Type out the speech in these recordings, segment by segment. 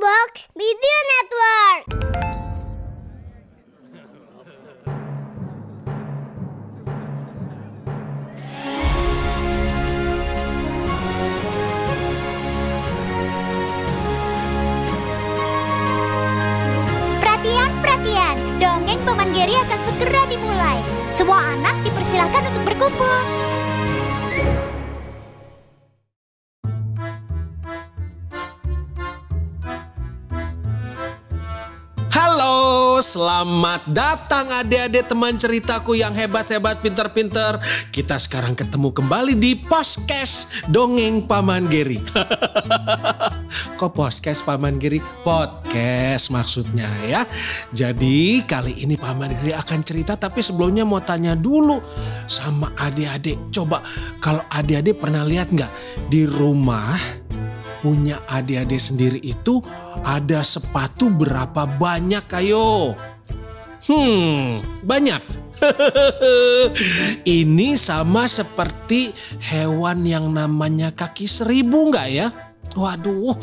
Box Video Network. Perhatian, perhatian. Dongeng Paman Geri akan segera dimulai. Semua anak dipersilahkan untuk berkumpul. Selamat datang adik-adik teman ceritaku yang hebat-hebat, pinter-pinter. Kita sekarang ketemu kembali di Podcast Dongeng Paman Geri. Kok podcast Paman Geri? Podcast maksudnya ya. Jadi kali ini Paman Geri akan cerita tapi sebelumnya mau tanya dulu sama adik-adik. Coba kalau adik-adik pernah lihat nggak di rumah punya adik-adik sendiri itu ada sepatu berapa banyak ayo? Hmm, banyak. Ini sama seperti hewan yang namanya kaki seribu nggak ya? Waduh,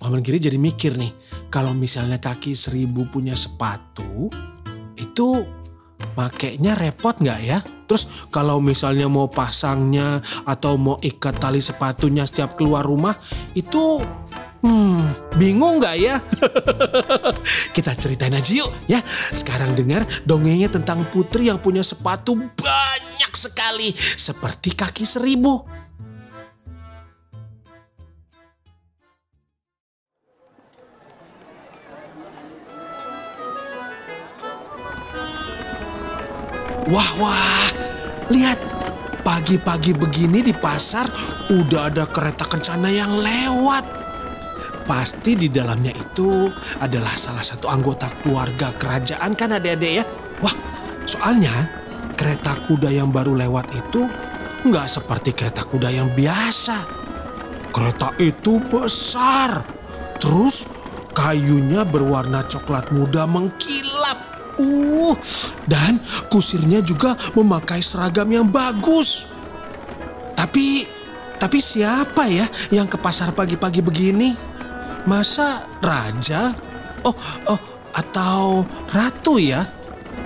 Paman Giri jadi mikir nih. Kalau misalnya kaki seribu punya sepatu, itu pakainya repot nggak ya? Terus kalau misalnya mau pasangnya atau mau ikat tali sepatunya setiap keluar rumah itu hmm, bingung nggak ya? Kita ceritain aja yuk ya. Sekarang dengar dongengnya tentang putri yang punya sepatu banyak sekali seperti kaki seribu. Wah, wah, lihat. Pagi-pagi begini di pasar udah ada kereta kencana yang lewat. Pasti di dalamnya itu adalah salah satu anggota keluarga kerajaan kan adik-adik ya. Wah, soalnya kereta kuda yang baru lewat itu nggak seperti kereta kuda yang biasa. Kereta itu besar. Terus kayunya berwarna coklat muda mengkilap. Uh, dan kusirnya juga memakai seragam yang bagus. Tapi, tapi siapa ya yang ke pasar pagi-pagi begini? Masa raja? Oh, oh, atau ratu ya?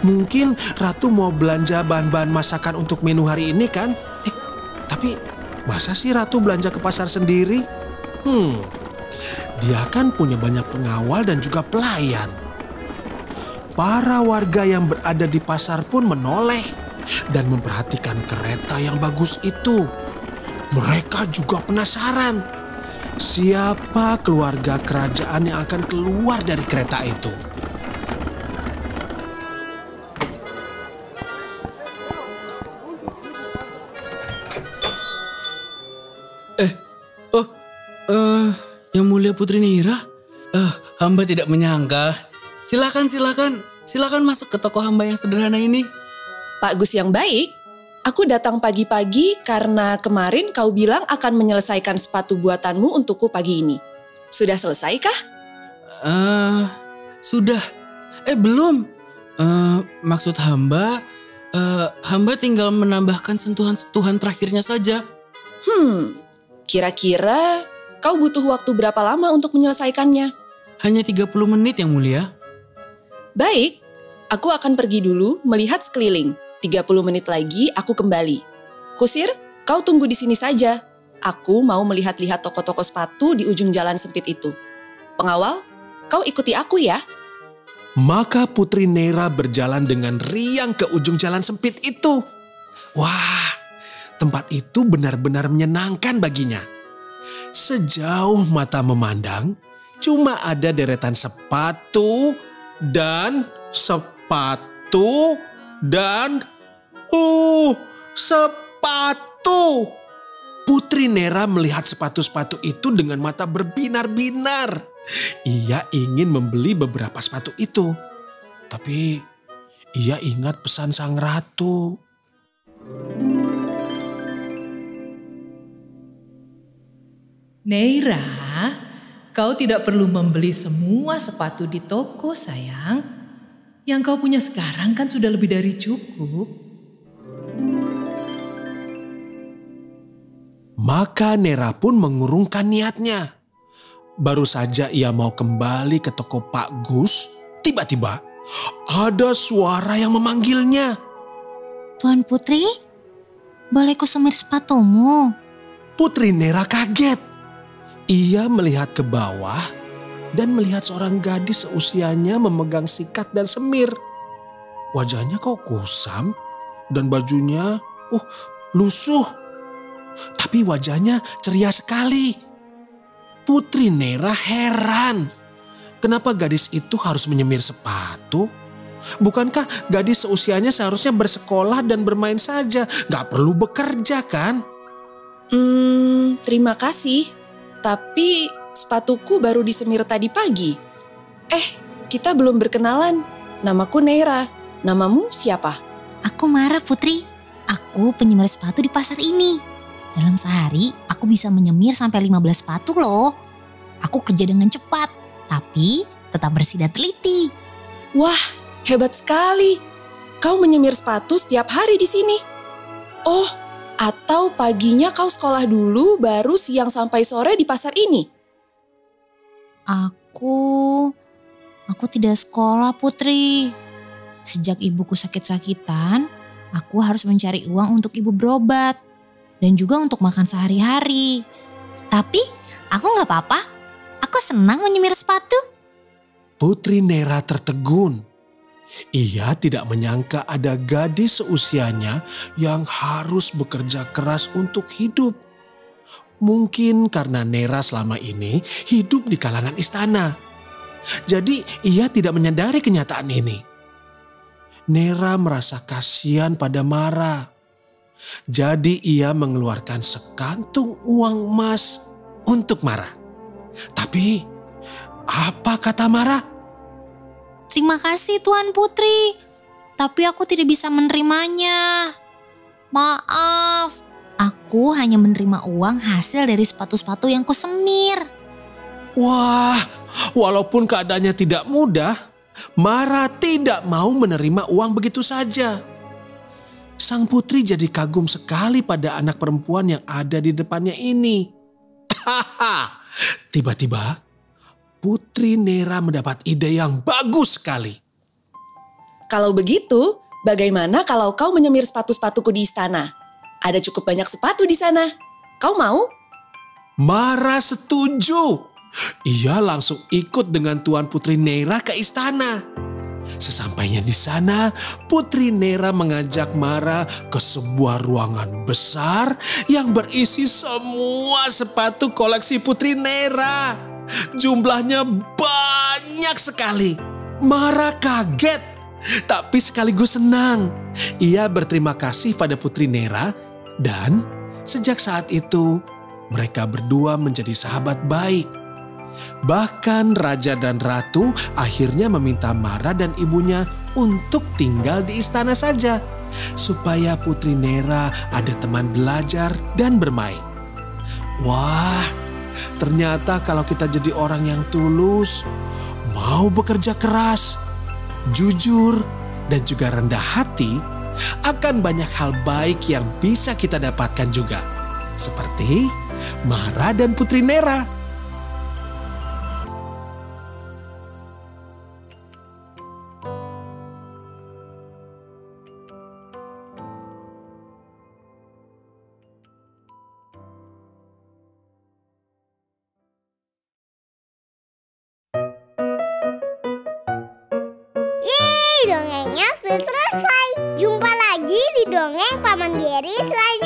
Mungkin ratu mau belanja bahan-bahan masakan untuk menu hari ini kan? Eh, tapi masa sih ratu belanja ke pasar sendiri? Hmm, dia kan punya banyak pengawal dan juga pelayan. Para warga yang berada di pasar pun menoleh dan memperhatikan kereta yang bagus itu. Mereka juga penasaran siapa keluarga kerajaan yang akan keluar dari kereta itu. Eh, oh, eh, yang mulia Putri Nira, eh, hamba tidak menyangka. Silakan, silakan, silakan masuk ke toko hamba yang sederhana ini. Pak Gus yang baik, aku datang pagi-pagi karena kemarin kau bilang akan menyelesaikan sepatu buatanmu untukku pagi ini. Sudah selesaikah? Eh, sudah. Eh, belum. Eh, maksud hamba, eh, hamba tinggal menambahkan sentuhan-sentuhan terakhirnya saja. Hmm, kira-kira kau butuh waktu berapa lama untuk menyelesaikannya? Hanya 30 menit yang mulia. Baik, aku akan pergi dulu melihat sekeliling. 30 menit lagi aku kembali. Kusir, kau tunggu di sini saja. Aku mau melihat-lihat toko-toko sepatu di ujung jalan sempit itu. Pengawal, kau ikuti aku ya. Maka Putri Nera berjalan dengan riang ke ujung jalan sempit itu. Wah, tempat itu benar-benar menyenangkan baginya. Sejauh mata memandang, cuma ada deretan sepatu dan sepatu dan uh sepatu. Putri Nera melihat sepatu-sepatu itu dengan mata berbinar-binar. Ia ingin membeli beberapa sepatu itu. Tapi ia ingat pesan sang ratu. Neira, kau tidak perlu membeli semua sepatu di toko sayang. Yang kau punya sekarang kan sudah lebih dari cukup. Maka Nera pun mengurungkan niatnya. Baru saja ia mau kembali ke toko Pak Gus, tiba-tiba ada suara yang memanggilnya. Tuan Putri, boleh ku semir sepatumu? Putri Nera kaget. Ia melihat ke bawah dan melihat seorang gadis seusianya memegang sikat dan semir. Wajahnya kok kusam dan bajunya uh lusuh. Tapi wajahnya ceria sekali. Putri Nera heran. Kenapa gadis itu harus menyemir sepatu? Bukankah gadis seusianya seharusnya bersekolah dan bermain saja? Gak perlu bekerja kan? Hmm, terima kasih. Tapi sepatuku baru disemir tadi pagi. Eh, kita belum berkenalan. Namaku Neira. Namamu siapa? Aku Mara Putri. Aku penyemir sepatu di pasar ini. Dalam sehari aku bisa menyemir sampai 15 sepatu loh. Aku kerja dengan cepat, tapi tetap bersih dan teliti. Wah, hebat sekali. Kau menyemir sepatu setiap hari di sini. Oh, atau paginya kau sekolah dulu baru siang sampai sore di pasar ini? Aku aku tidak sekolah, Putri. Sejak ibuku sakit-sakitan, aku harus mencari uang untuk ibu berobat dan juga untuk makan sehari-hari. Tapi aku nggak apa-apa, aku senang menyemir sepatu. Putri Nera tertegun. Ia tidak menyangka ada gadis seusianya yang harus bekerja keras untuk hidup. Mungkin karena Nera selama ini hidup di kalangan istana. Jadi ia tidak menyadari kenyataan ini. Nera merasa kasihan pada Mara. Jadi ia mengeluarkan sekantung uang emas untuk Mara. Tapi apa kata Mara? Terima kasih Tuan Putri, tapi aku tidak bisa menerimanya. Maaf, aku hanya menerima uang hasil dari sepatu-sepatu yang kusemir. Wah, walaupun keadaannya tidak mudah, Mara tidak mau menerima uang begitu saja. Sang putri jadi kagum sekali pada anak perempuan yang ada di depannya ini. Tiba-tiba Putri Nera mendapat ide yang bagus sekali. Kalau begitu, bagaimana kalau kau menyemir sepatu-sepatuku di istana? Ada cukup banyak sepatu di sana. Kau mau? Mara setuju. Ia langsung ikut dengan Tuan Putri Nera ke istana. Sesampainya di sana, Putri Nera mengajak Mara ke sebuah ruangan besar yang berisi semua sepatu koleksi Putri Nera. Jumlahnya banyak sekali. Mara kaget, tapi sekaligus senang. Ia berterima kasih pada Putri Nera dan sejak saat itu mereka berdua menjadi sahabat baik. Bahkan raja dan ratu akhirnya meminta Mara dan ibunya untuk tinggal di istana saja. Supaya putri Nera ada teman belajar dan bermain. Wah, ternyata kalau kita jadi orang yang tulus, mau bekerja keras, jujur, dan juga rendah hati, akan banyak hal baik yang bisa kita dapatkan juga. Seperti Mara dan Putri Nera. Selesai. Jumpa lagi di dongeng Paman Geri selanjutnya.